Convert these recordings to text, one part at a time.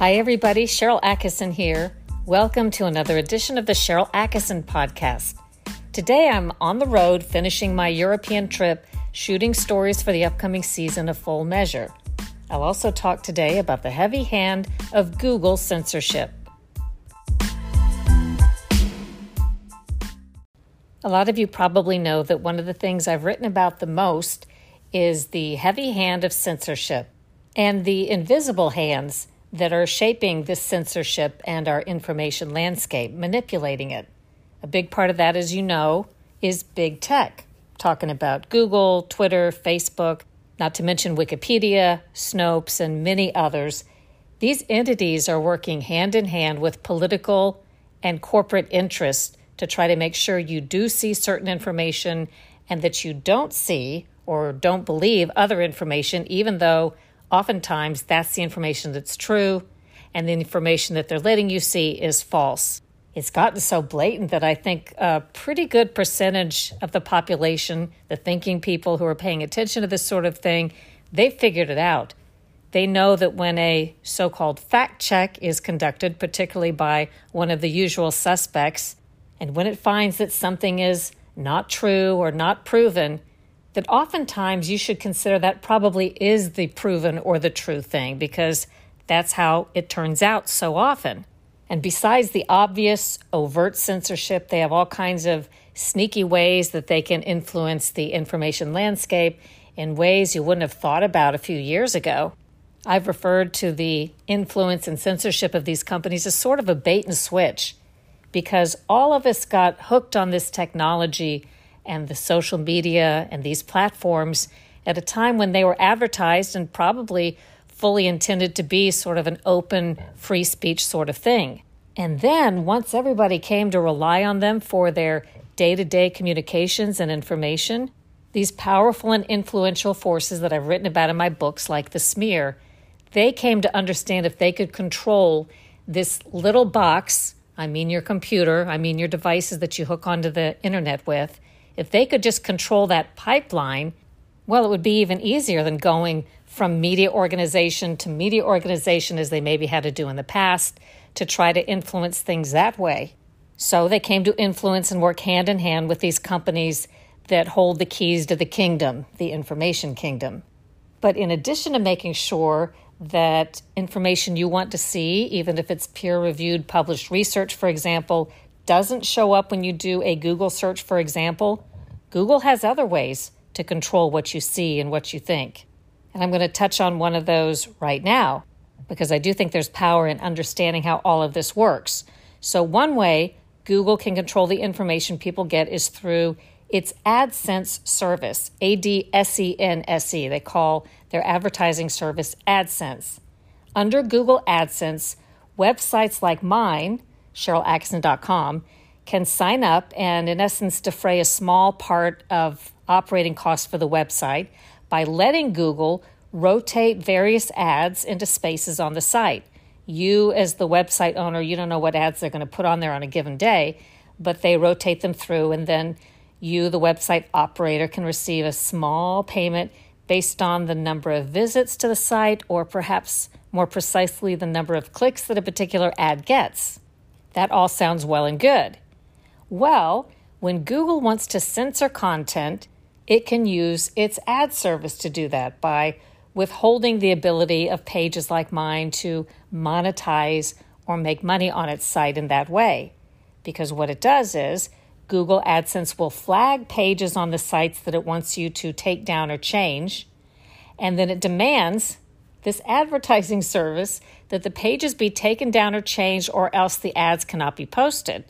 Hi, everybody. Sharyl Attkisson here. Welcome to another edition of the Sharyl Attkisson podcast. Today I'm on the road finishing my European trip, shooting stories for the upcoming season of Full Measure. I'll also talk today about the heavy hand of Google censorship. A lot of you probably know that one of the things I've written about the most is the heavy hand of censorship and the invisible hands that are shaping this censorship and our information landscape, manipulating it. A big part of that, as you know, is big tech, talking about Google, Twitter, Facebook, not to mention Wikipedia, Snopes, and many others. These entities are working hand in hand with political and corporate interests to try to make sure you do see certain information and that you don't see or don't believe other information, even though oftentimes that's the information that's true and the information that they're letting you see is false. It's gotten so blatant that I think a pretty good percentage of the population, the thinking people who are paying attention to this sort of thing, they've figured it out. They know that when a so called fact check is conducted, particularly by one of the usual suspects, and when it finds that something is not true or not proven, that oftentimes you should consider that probably is the proven or the true thing because that's how it turns out so often. And besides the obvious overt censorship, they have all kinds of sneaky ways that they can influence the information landscape in ways you wouldn't have thought about a few years ago. I've referred to the influence and censorship of these companies as sort of a bait and switch because all of us got hooked on this technology and the social media and these platforms at a time when they were advertised and probably fully intended to be sort of an open, free speech sort of thing. And then once everybody came to rely on them for their day to day communications and information, these powerful and influential forces that I've written about in my books, like the smear, they came to understand if they could control this little box I mean your computer, I mean your devices that you hook onto the internet with, if they could just control that pipeline, well, it would be even easier than going from media organization to media organization as they maybe had to do in the past to try to influence things that way. So they came to influence and work hand in hand with these companies that hold the keys to the kingdom, the information kingdom. But in addition to making sure that information you want to see, even if it's peer reviewed, published research, for example, doesn't show up when you do a Google search, for example, Google has other ways to control what you see and what you think. And I'm going to touch on one of those right now because I do think there's power in understanding how all of this works. So, one way Google can control the information people get is through its AdSense service, A D S E N S E. They call their advertising service AdSense. Under Google AdSense, websites like mine, SharylAttkisson.com, can sign up and, in essence, defray a small part of operating costs for the website by letting Google rotate various ads into spaces on the site. You, as the website owner, you don't know what ads they're going to put on there on a given day, but they rotate them through, and then you, the website operator, can receive a small payment based on the number of visits to the site or perhaps more precisely the number of clicks that a particular ad gets. That all sounds well and good. Well, when Google wants to censor content, it can use its ad service to do that by withholding the ability of pages like mine to monetize or make money on its site in that way. Because what it does is Google AdSense will flag pages on the sites that it wants you to take down or change, and then it demands this advertising service that the pages be taken down or changed, or else the ads cannot be posted.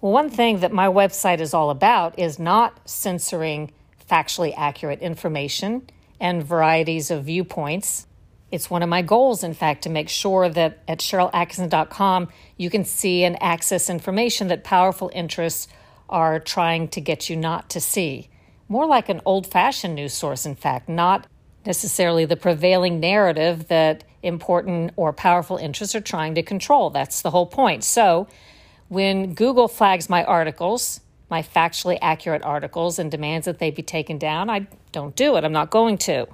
One thing that my website is all about is not censoring factually accurate information and varieties of viewpoints. It's one of my goals, in fact, to make sure that at SharylAttkisson.com you can see and access information that powerful interests are trying to get you not to see. More like an old fashioned news source, in fact, not necessarily the prevailing narrative that important or powerful interests are trying to control. That's the whole point. So, when Google flags my articles, my factually accurate articles, and demands that they be taken down, I don't do it. I'm not going to.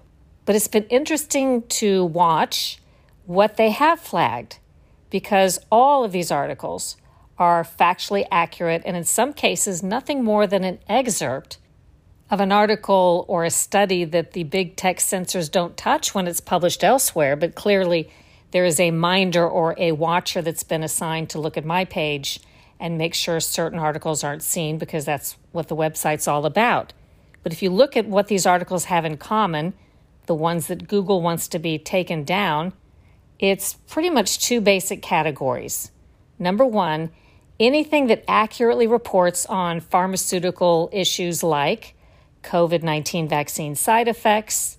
But it's been interesting to watch what they have flagged because all of these articles are factually accurate and in some cases nothing more than an excerpt of an article or a study that the big tech censors don't touch when it's published elsewhere, but clearly there is a minder or a watcher that's been assigned to look at my page and make sure certain articles aren't seen because that's what the website's all about. But if you look at what these articles have in common, the ones that Google wants to be taken down, it's pretty much two basic categories. Number one, anything that accurately reports on pharmaceutical issues like COVID 19 vaccine side effects,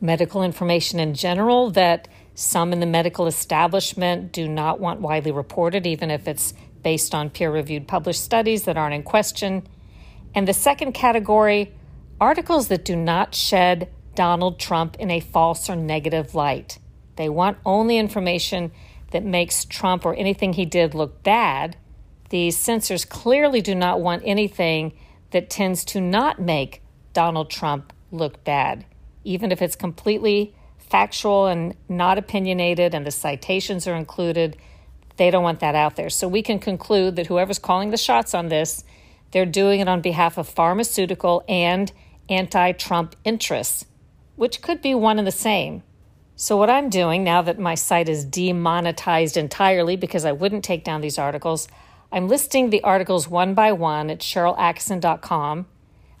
medical information in general that some in the medical establishment do not want widely reported, even if it's based on peer reviewed published studies that aren't in question. And the second category, articles that do not shed Donald Trump in a false or negative light. They want only information that makes Trump or anything he did look bad. These censors clearly do not want anything that tends to not make Donald Trump look bad, even if it's completely factual and not opinionated and the citations are included. They don't want that out there. So we can conclude that whoever's calling the shots on this, they're doing it on behalf of pharmaceutical and anti Trump interests, which could be one and the same. So, what I'm doing now that my site is demonetized entirely because I wouldn't take down these articles, I'm listing the articles one by one at SharylAttkisson.com.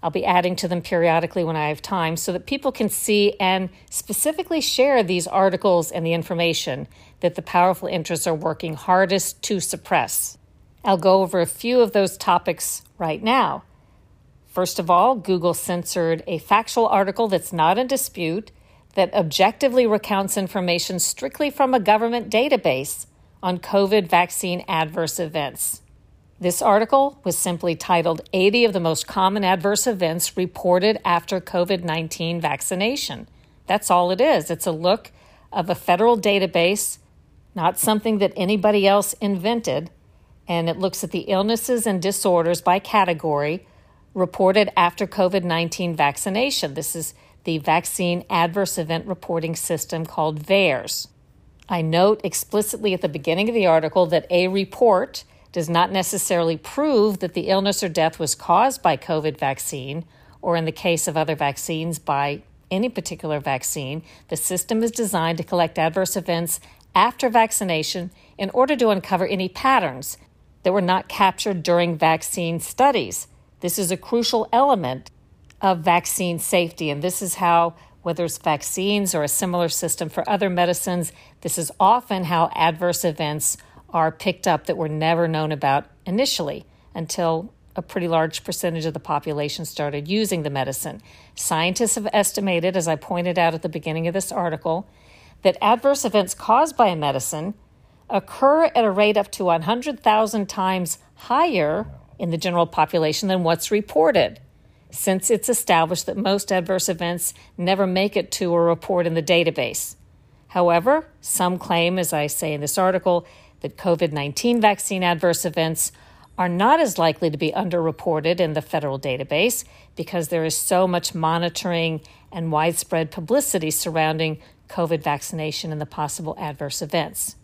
I'll be adding to them periodically when I have time so that people can see and specifically share these articles and the information that the powerful interests are working hardest to suppress. I'll go over a few of those topics right now. First of all, Google censored a factual article that's not in dispute that objectively recounts information strictly from a government database on COVID vaccine adverse events. This article was simply titled 80 of the most common adverse events reported after COVID 19 vaccination. That's all it is. It's a look of a federal database, not something that anybody else invented, and it looks at the illnesses and disorders by category reported after COVID 19 vaccination. This is the Vaccine Adverse Event Reporting System called VAERS. I note explicitly at the beginning of the article that a report does not necessarily prove that the illness or death was caused by COVID vaccine, or in the case of other vaccines, by any particular vaccine. The system is designed to collect adverse events after vaccination in order to uncover any patterns that were not captured during vaccine studies. This is a crucial element of vaccine safety. And this is how, whether it's vaccines or a similar system for other medicines, this is often how adverse events are picked up that were never known about initially until a pretty large percentage of the population started using the medicine. Scientists have estimated, as I pointed out at the beginning of this article, that adverse events caused by a medicine occur at a rate up to 100,000 times higher in the general population than what's reported since it's established that most adverse events never make it to a report in the database. However, some claim, as I say in this article, that COVID 19 vaccine adverse events are not as likely to be underreported in the federal database because there is so much monitoring and widespread publicity surrounding COVID vaccination and the possible adverse events.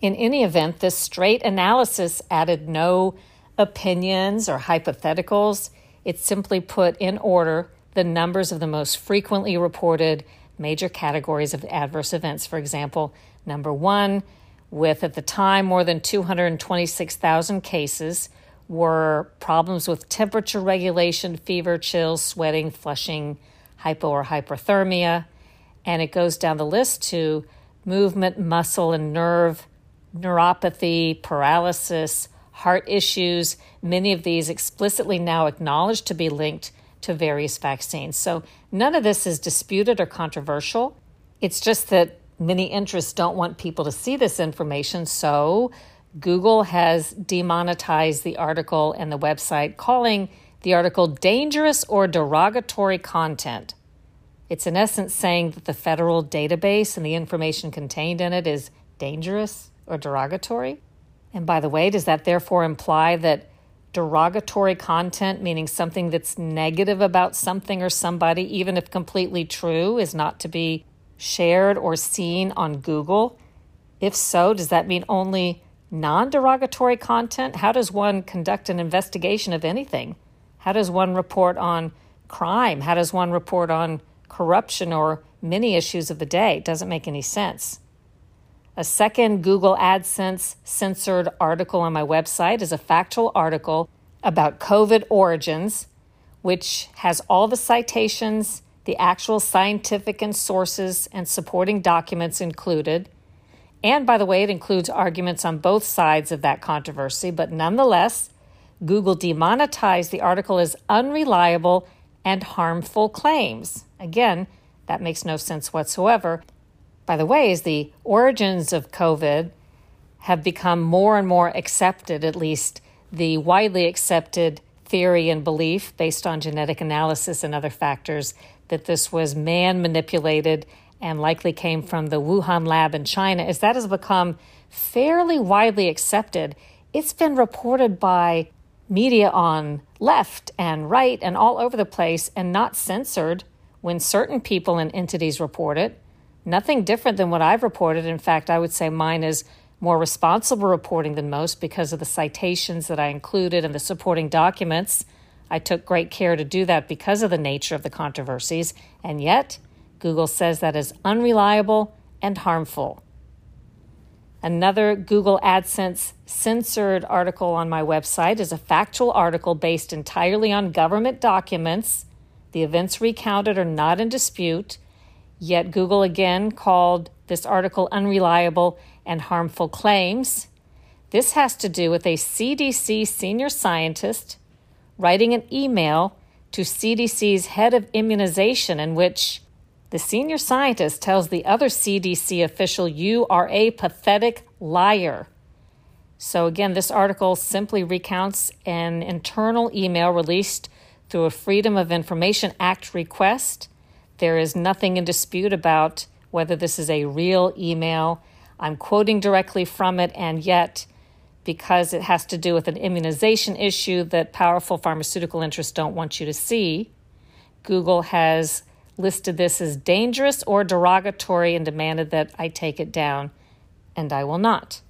In any event, this straight analysis added no opinions or hypotheticals. It simply put in order the numbers of the most frequently reported major categories of adverse events. For example, number one, with at the time more than 226,000 cases, were problems with temperature regulation, fever, chills, sweating, flushing, hypo or hyperthermia. And it goes down the list to movement, muscle, and nerve, neuropathy, paralysis, heart issues, many of these explicitly now acknowledged to be linked to various vaccines. So none of this is disputed or controversial. It's just that many interests don't want people to see this information. So Google has demonetized the article and the website, calling the article dangerous or derogatory content. It's in essence saying that the federal database and the information contained in it is dangerous or derogatory. And by the way, does that therefore imply that derogatory content, meaning something that's negative about something or somebody, even if completely true, is not to be shared or seen on Google? If so, does that mean only non derogatory content? How does one conduct an investigation of anything? How does one report on crime? How does one report on corruption or many issues of the day? It doesn't make any sense. A second Google AdSense censored article on my website is a factual article about COVID origins, which has all the citations, the actual scientific and sources and supporting documents included. And by the way, it includes arguments on both sides of that controversy, but nonetheless, Google demonetized the article as unreliable and harmful claims. Again, that makes no sense whatsoever. By the way, as the origins of COVID have become more and more accepted, at least the widely accepted theory and belief based on genetic analysis and other factors that this was man manipulated and likely came from the Wuhan lab in China, as that has become fairly widely accepted, it's been reported by media on left and right and all over the place and not censored when certain people and entities report it. Nothing different than what I've reported. In fact, I would say mine is more responsible reporting than most because of the citations that I included and the supporting documents. I took great care to do that because of the nature of the controversies, and yet Google says that is unreliable and harmful. Another Google AdSense censored article on my website is a factual article based entirely on government documents. The events recounted are not in dispute, yet Google again called this article unreliable and harmful claims. This has to do with a CDC senior scientist writing an email to CDC's head of immunization in which the senior scientist tells the other CDC official, You are a pathetic liar. So, again, this article simply recounts an internal email released through a Freedom of Information Act request. There is nothing in dispute about whether this is a real email. I'm quoting directly from it, and yet, because it has to do with an immunization issue that powerful pharmaceutical interests don't want you to see, Google has listed this as dangerous or derogatory and demanded that I take it down, and I will not.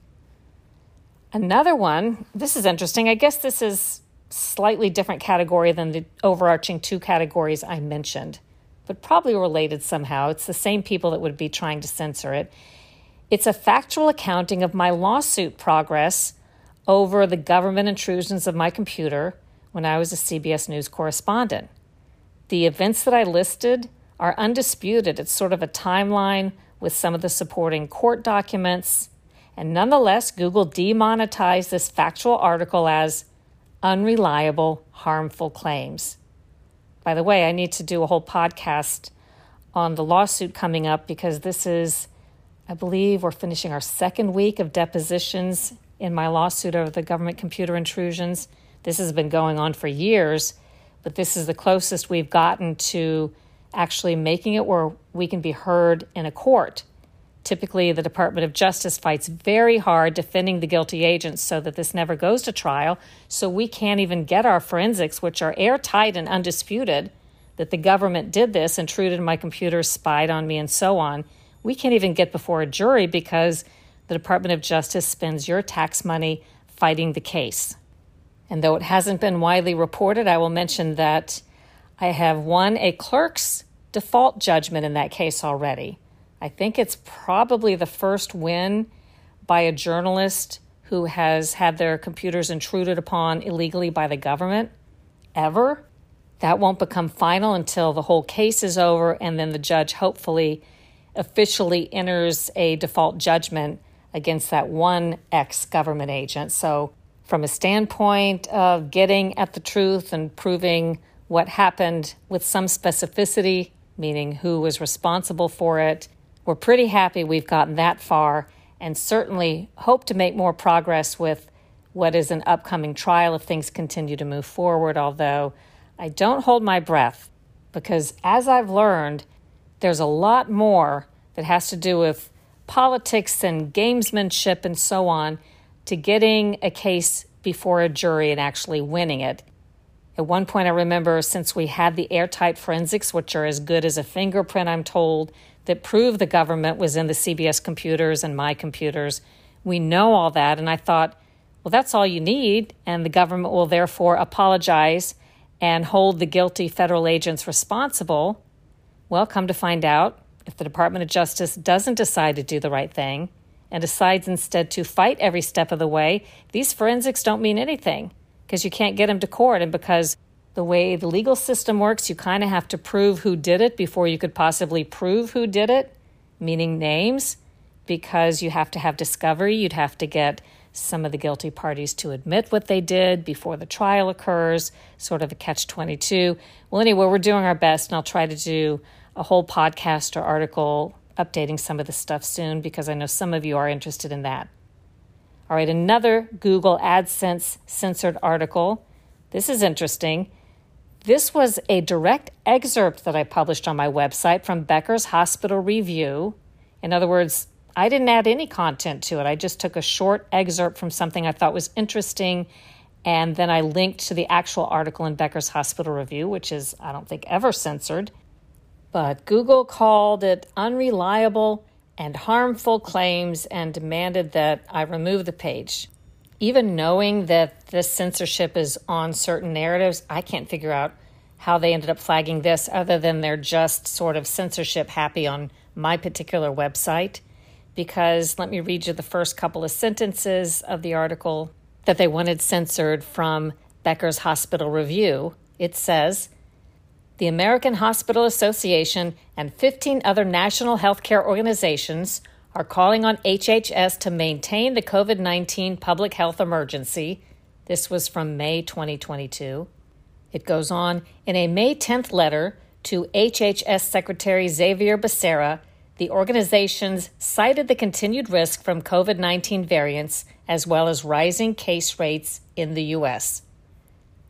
Another one, this is interesting. I guess this is slightly different category than the overarching two categories I mentioned, but probably related somehow. It's the same people that would be trying to censor it. It's a factual accounting of my lawsuit progress over the government intrusions of my computer when I was a CBS News correspondent. The events that I listed are undisputed. It's sort of a timeline with some of the supporting court documents. And nonetheless, Google demonetized this factual article as unreliable, harmful claims. By the way, I need to do a whole podcast on the lawsuit coming up because this is, I believe, we're finishing our second week of depositions in my lawsuit over the government computer intrusions. This has been going on for years but this is the closest we've gotten to actually making it where we can be heard in a court. Typically, the Department of Justice fights very hard defending the guilty agents so that this never goes to trial. So we can't even get our forensics, which are airtight and undisputed, that the government did this, intruded in my computer, spied on me, and so on. We can't even get before a jury because the Department of Justice spends your tax money fighting the case. And though it hasn't been widely reported, I will mention that I have won a clerk's default judgment in that case already. I think it's probably the first win by a journalist who has had their computers intruded upon illegally by the government ever. That won't become final until the whole case is over, and then the judge hopefully officially enters a default judgment against that one ex government agent. So from a standpoint of getting at the truth and proving what happened with some specificity, meaning who was responsible for it. We're pretty happy we've gotten that far and certainly hope to make more progress with what is an upcoming trial if things continue to move forward. Although I don't hold my breath because, as I've learned, there's a lot more that has to do with politics and gamesmanship and so on to getting a case before a jury and actually winning it. At one point, I remember since we had the airtight forensics, which are as good as a fingerprint, I'm told, that prove the government was in the CBS computers and my computers, we know all that. And I thought, well, that's all you need. And the government will therefore apologize and hold the guilty federal agents responsible. Well, come to find out, if the Department of Justice doesn't decide to do the right thing and decides instead to fight every step of the way, these forensics don't mean anything because you can't get them to court. And because the way the legal system works, you kind of have to prove who did it before you could possibly prove who did it, meaning names, because you have to have discovery. You'd have to get some of the guilty parties to admit what they did before the trial occurs, sort of a catch 22. Well, anyway, we're doing our best, and I'll try to do a whole podcast or article updating some of the stuff soon because I know some of you are interested in that. All right, another Google AdSense censored article. This is interesting. This was a direct excerpt that I published on my website from Becker's Hospital Review. In other words, I didn't add any content to it. I just took a short excerpt from something I thought was interesting, and then I linked to the actual article in Becker's Hospital Review, which is, I don't think, ever censored. But Google called it unreliable and harmful claims and demanded that I remove the page. Even knowing that this censorship is on certain narratives, I can't figure out how they ended up flagging this other than they're just sort of censorship happy on my particular website because let me read you the first couple of sentences of the article that they wanted censored from Becker's Hospital Review. It says The American Hospital Association and 15 other national healthcare organizations are calling on HHS to maintain the COVID 19 public health emergency. This was from May 2022. It goes on in a May 10th letter to HHS Secretary Xavier Becerra the organizations cited the continued risk from COVID 19 variants as well as rising case rates in the U.S.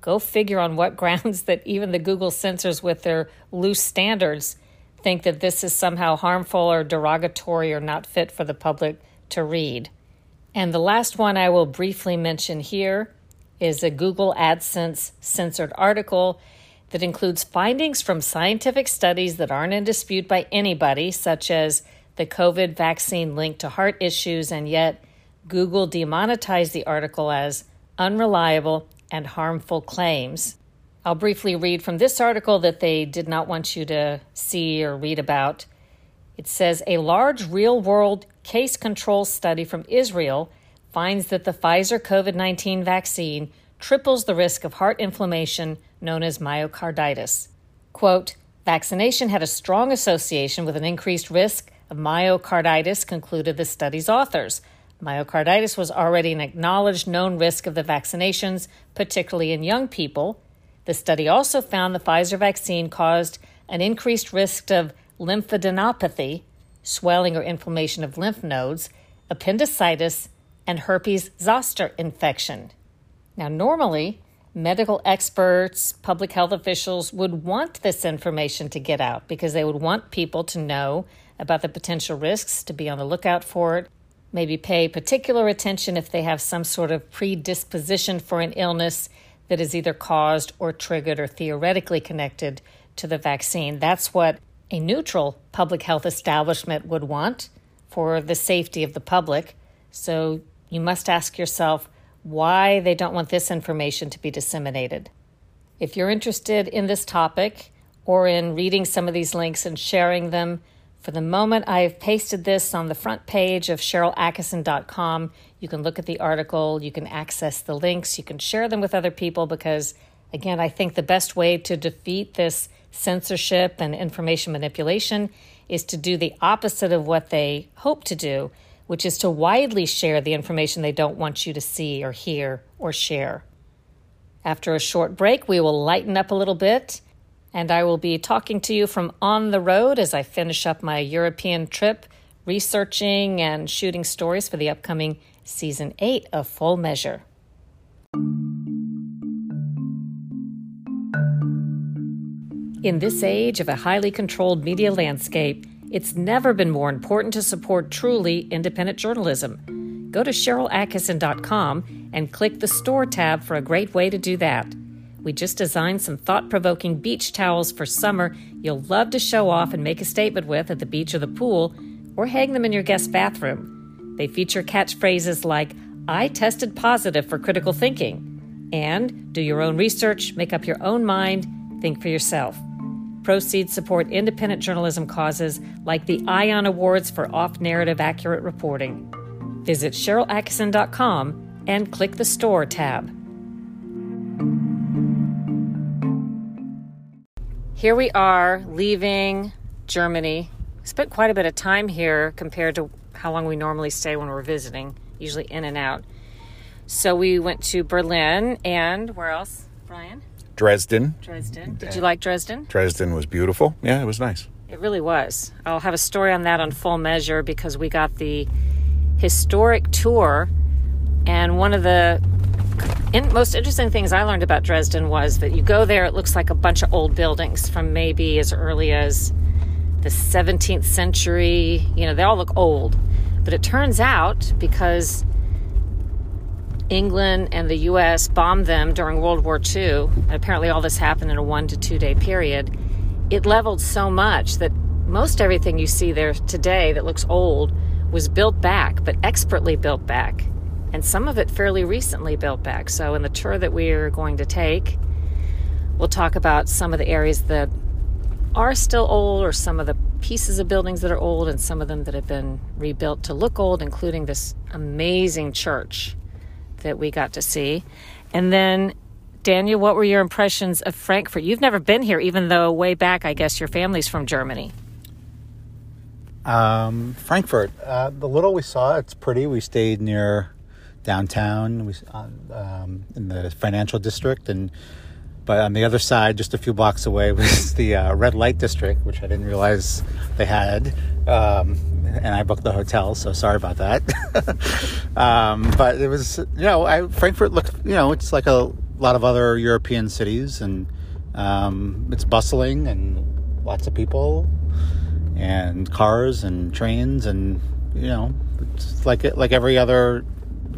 Go figure on what grounds that even the Google censors, with their loose standards, think that this is somehow harmful or derogatory or not fit for the public to read. And the last one I will briefly mention here is a Google AdSense censored article that includes findings from scientific studies that aren't in dispute by anybody, such as the COVID vaccine linked to heart issues, and yet Google demonetized the article as unreliable and harmful claims. I'll briefly read from this article that they did not want you to see or read about. It says a large real world case control study from Israel finds that the Pfizer COVID 19 vaccine triples the risk of heart inflammation known as myocarditis. Quote, Vaccination had a strong association with an increased risk of myocarditis, concluded the study's authors. Myocarditis was already an acknowledged known risk of the vaccinations, particularly in young people. The study also found the Pfizer vaccine caused an increased risk of lymphadenopathy, swelling or inflammation of lymph nodes, appendicitis, and herpes zoster infection. Now, normally, medical experts, public health officials would want this information to get out because they would want people to know about the potential risks, to be on the lookout for it, maybe pay particular attention if they have some sort of predisposition for an illness that is either caused or triggered or theoretically connected to the vaccine. That's what a neutral public health establishment would want for the safety of the public. So you must ask yourself why they don't want this information to be disseminated. If you're interested in this topic or in reading some of these links and sharing them, for the moment, I've pasted this on the front page of SharylAttkisson.com. You can look at the article, you can access the links, you can share them with other people because, again, I think the best way to defeat this censorship and information manipulation is to do the opposite of what they hope to do which is to widely share the information they don't want you to see or hear or share. After a short break, we will lighten up a little bit, and I will be talking to you from on the road as I finish up my European trip, researching and shooting stories for the upcoming season 8 of Full Measure. In this age of a highly controlled media landscape, it's never been more important to support truly independent journalism. Go to SharylAttkisson.com and click the Store tab for a great way to do that. We just designed some thought provoking beach towels for summer you'll love to show off and make a statement with at the beach or the pool, or hang them in your guest bathroom. They feature catchphrases like, I tested positive for critical thinking, and do your own research, make up your own mind, think for yourself. Proceeds support independent journalism causes like the ION Awards for off narrative accurate reporting. Visit SharylAttkisson.com and click the Store tab. Here we are leaving Germany. We spent quite a bit of time here compared to how long we normally stay when we're visiting, usually in and out. So we went to Berlin and where else, Bryan? Dresden. Dresden. Did you like Dresden? Dresden was beautiful. Yeah, it was nice. It really was. I'll have a story on that on full measure because we got the historic tour. And one of the in, most interesting things I learned about Dresden was that you go there, it looks like a bunch of old buildings from maybe as early as the 17th century. You know, they all look old. But it turns out because England and the US bombed them during World War II, and apparently all this happened in a one to two day period, it leveled so much that most everything you see there today that looks old was built back, but expertly built back. And some of it fairly recently built back. So, in the tour that we are going to take, we'll talk about some of the areas that are still old, or some of the pieces of buildings that are old, and some of them that have been rebuilt to look old, including this amazing church that we got to see. And then, Daniel, what were your impressions of Frankfurt? You've never been here, even though way back, I guess your family's from Germany. Um, Frankfurt, uh, the little we saw, it's pretty. We stayed near downtown, we um, in the financial district, and but on the other side, just a few blocks away, was the uh, red light district, which I didn't realize they had. Um, and I booked the hotel, so sorry about that. um, but it was, you know, I, Frankfurt looked, you know, it's like a lot of other European cities, and um, it's bustling and lots of people and cars and trains, and you know, it's like like every other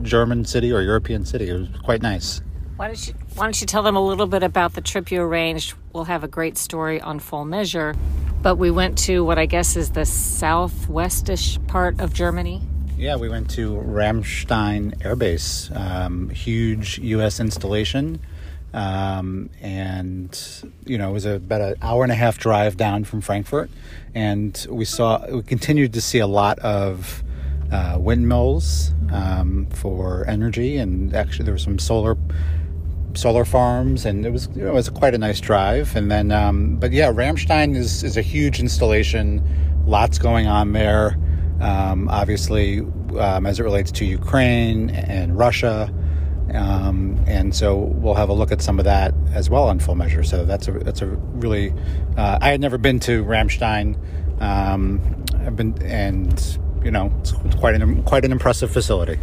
German city or European city. It was quite nice. Why don't you Why don't you tell them a little bit about the trip you arranged? We'll have a great story on full measure, but we went to what I guess is the southwestish part of Germany. Yeah, we went to Ramstein Air Base, um, huge U.S. installation, um, and you know it was a, about an hour and a half drive down from Frankfurt, and we saw we continued to see a lot of uh, windmills um, for energy, and actually there were some solar solar farms, and it was you know, it was quite a nice drive. And then, um, but yeah, Ramstein is is a huge installation. Lots going on there. Um, obviously, um, as it relates to Ukraine and Russia. Um, and so we'll have a look at some of that as well on full measure. So that's a that's a really uh, I had never been to Ramstein. Um, I've been and you know it's, it's quite an quite an impressive facility.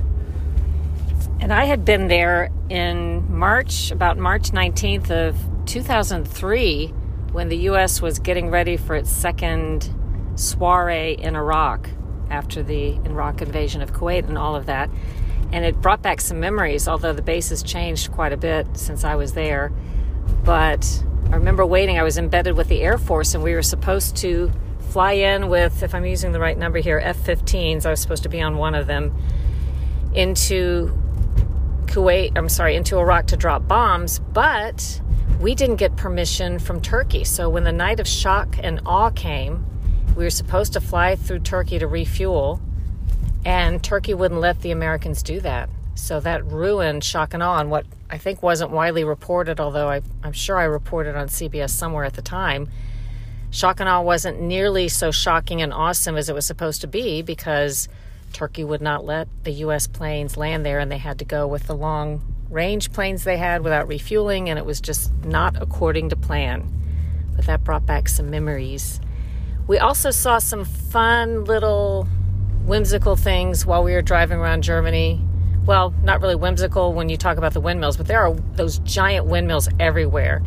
And I had been there in March, about March 19th of 2003, when the U.S. was getting ready for its second soiree in Iraq after the Iraq invasion of Kuwait and all of that. And it brought back some memories, although the base has changed quite a bit since I was there. But I remember waiting, I was embedded with the Air Force, and we were supposed to fly in with, if I'm using the right number here, F 15s. I was supposed to be on one of them into Kuwait, I'm sorry, into Iraq to drop bombs, but we didn't get permission from Turkey. So when the night of shock and awe came, we were supposed to fly through Turkey to refuel, and Turkey wouldn't let the Americans do that. So that ruined shock and awe and what I think wasn't widely reported, although I, I'm sure I reported on CBS somewhere at the time. Shock and awe wasn't nearly so shocking and awesome as it was supposed to be because Turkey would not let the U.S. planes land there, and they had to go with the long range planes they had without refueling, and it was just not according to plan. But that brought back some memories. We also saw some fun little whimsical things while we were driving around Germany. Well, not really whimsical when you talk about the windmills, but there are those giant windmills everywhere.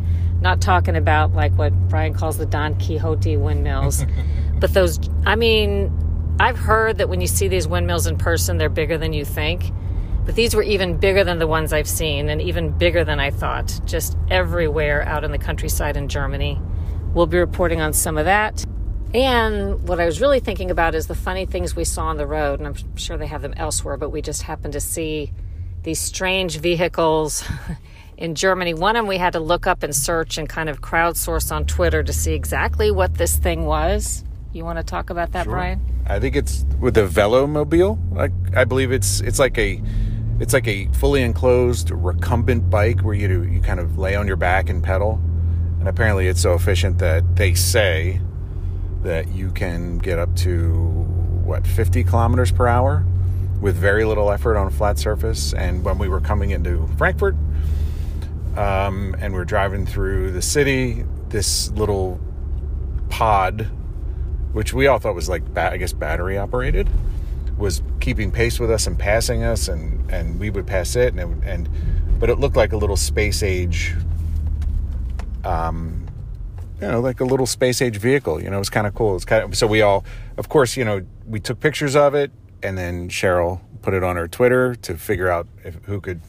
Not talking about like what Bryan calls the Don Quixote windmills, but those, I mean, I've heard that when you see these windmills in person, they're bigger than you think. But these were even bigger than the ones I've seen and even bigger than I thought, just everywhere out in the countryside in Germany. We'll be reporting on some of that. And what I was really thinking about is the funny things we saw on the road, and I'm sure they have them elsewhere, but we just happened to see these strange vehicles in Germany. One of them we had to look up and search and kind of crowdsource on Twitter to see exactly what this thing was. You want to talk about that, Sure. Bryan? I think it's with the Velomobile. I, I believe it's it's like a it's like a fully enclosed recumbent bike where you do, you kind of lay on your back and pedal. And apparently, it's so efficient that they say that you can get up to what 50 kilometers per hour with very little effort on a flat surface. And when we were coming into Frankfurt, um, and we're driving through the city, this little pod, which we all thought was like, I guess, battery operated, was keeping pace with us and passing us, and and we would pass it, and it, and but it looked like a little space age, um, you know, like a little space age vehicle. You know, it was kind of cool. It's kind of so we all, of course, you know, we took pictures of it, and then Sharyl put it on her Twitter to figure out if who could,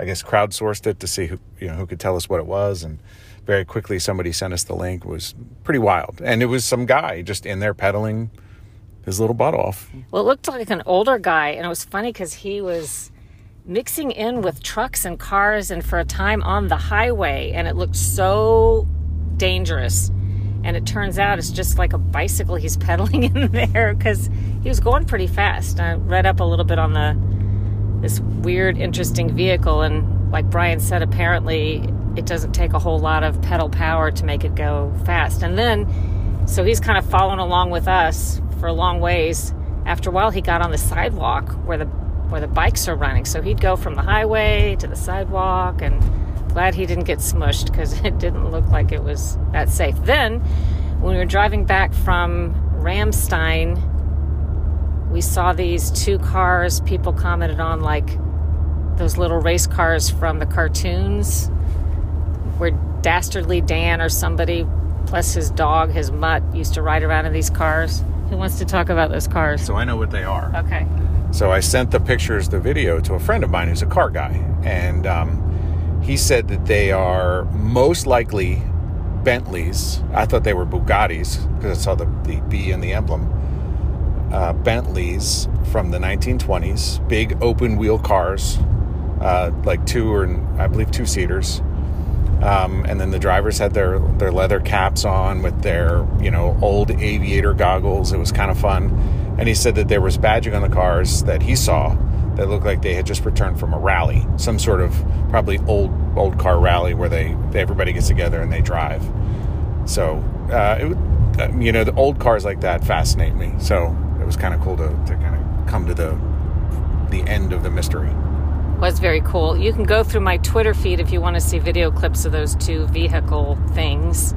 I guess, crowdsourced it to see who you know who could tell us what it was, and very quickly somebody sent us the link. It was pretty wild, and it was some guy just in there pedaling his little butt off. Well, it looked like an older guy, and it was funny because he was mixing in with trucks and cars, and for a time on the highway, and it looked so dangerous. And it turns out it's just like a bicycle he's pedaling in there because he was going pretty fast. I read up a little bit on the this weird, interesting vehicle, and like Bryan said, apparently it doesn't take a whole lot of pedal power to make it go fast. And then, so he's kind of following along with us for a long ways. After a while, he got on the sidewalk where the where the bikes are running. So he'd go from the highway to the sidewalk, and glad he didn't get smushed because it didn't look like it was that safe. Then, when we were driving back from Ramstein, we saw these two cars people commented on like those little race cars from the cartoons where dastardly dan or somebody plus his dog his mutt used to ride around in these cars who wants to talk about those cars So I know what they are. okay So I sent the pictures, the video, to a friend of mine who's a car guy, and um, he said that they are most likely Bentleys. I thought they were Bugattis because I saw the, the B in the emblem. Uh, Bentleys from the 1920s, big open wheel cars, uh, like two or I believe two seaters. Um, and then the drivers had their their leather caps on with their you know old aviator goggles. It was kind of fun. And he said that there was badging on the cars that he saw that looked like they had just returned from a rally, some sort of probably old old car rally where they everybody gets together and they drive. So uh, it, would- uh, you know the old cars like that fascinate me. So was kind of cool to, to kind of come to the the end of the mystery. was very cool. You can go through my twitter feed if you want to see video clips of those two vehicle things.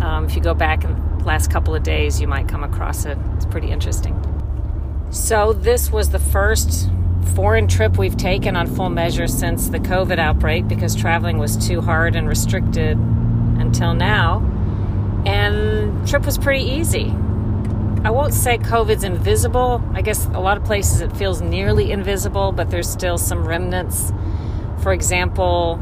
Um, if you go back in the last couple of days you might come across it. It's pretty interesting. So this was the first foreign trip we've taken on full measure since the covid outbreak because traveling was too hard and restricted until now. And trip was pretty easy I won't say COVID's invisible. I guess a lot of places it feels nearly invisible, but there's still some remnants. For example,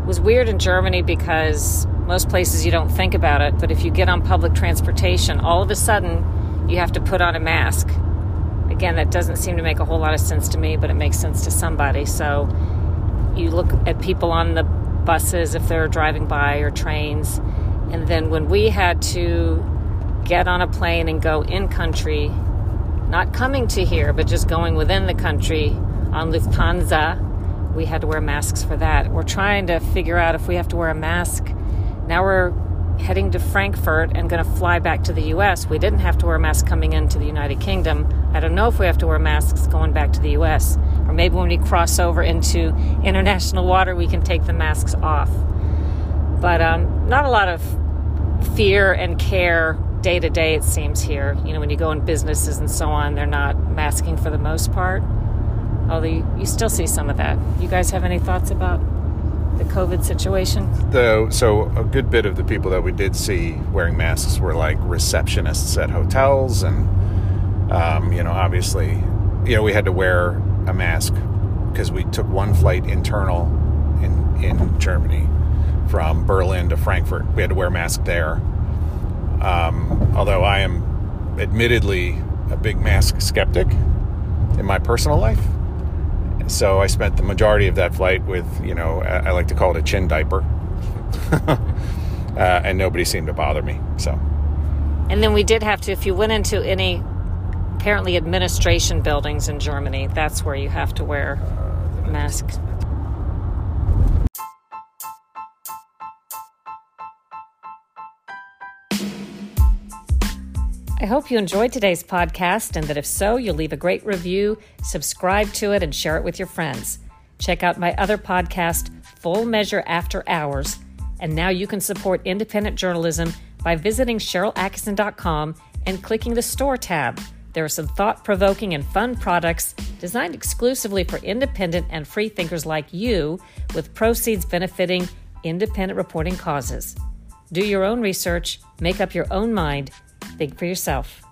it was weird in Germany because most places you don't think about it, but if you get on public transportation, all of a sudden you have to put on a mask. Again, that doesn't seem to make a whole lot of sense to me, but it makes sense to somebody. So you look at people on the buses if they're driving by or trains, and then when we had to get on a plane and go in country, not coming to here, but just going within the country on Lufthansa. We had to wear masks for that. We're trying to figure out if we have to wear a mask. Now we're heading to Frankfurt and going to fly back to the US. We didn't have to wear a mask coming into the United Kingdom. I don't know if we have to wear masks going back to the US. Or maybe when we cross over into international water, we can take the masks off. But um, not a lot of fear and care day to day, it seems here. You know, when you go in businesses and so on, they're not masking for the most part. Although you, you still see some of that. You guys have any thoughts about the COVID situation? the so a good bit of the people that we did see wearing masks were like receptionists at hotels and um, you know obviously you know we had to wear a mask because we took one flight internal in in Germany from Berlin to Frankfurt. We had to wear a mask there. Um, although I am admittedly a big mask skeptic in my personal life. So I spent the majority of that flight with, you know, I like to call it a chin diaper. uh, and nobody seemed to bother me. So. And then we did have to, if you went into any apparently administration buildings in Germany, that's where you have to wear masks. I hope you enjoyed today's podcast and that if so, you'll leave a great review, subscribe to it, and share it with your friends. Check out my other podcast, Full Measure After Hours. And now you can support independent journalism by visiting SharylAttkisson.com and clicking the Store tab. There are some thought provoking and fun products designed exclusively for independent and free thinkers like you, with proceeds benefiting independent reporting causes. Do your own research, make up your own mind, Think for yourself.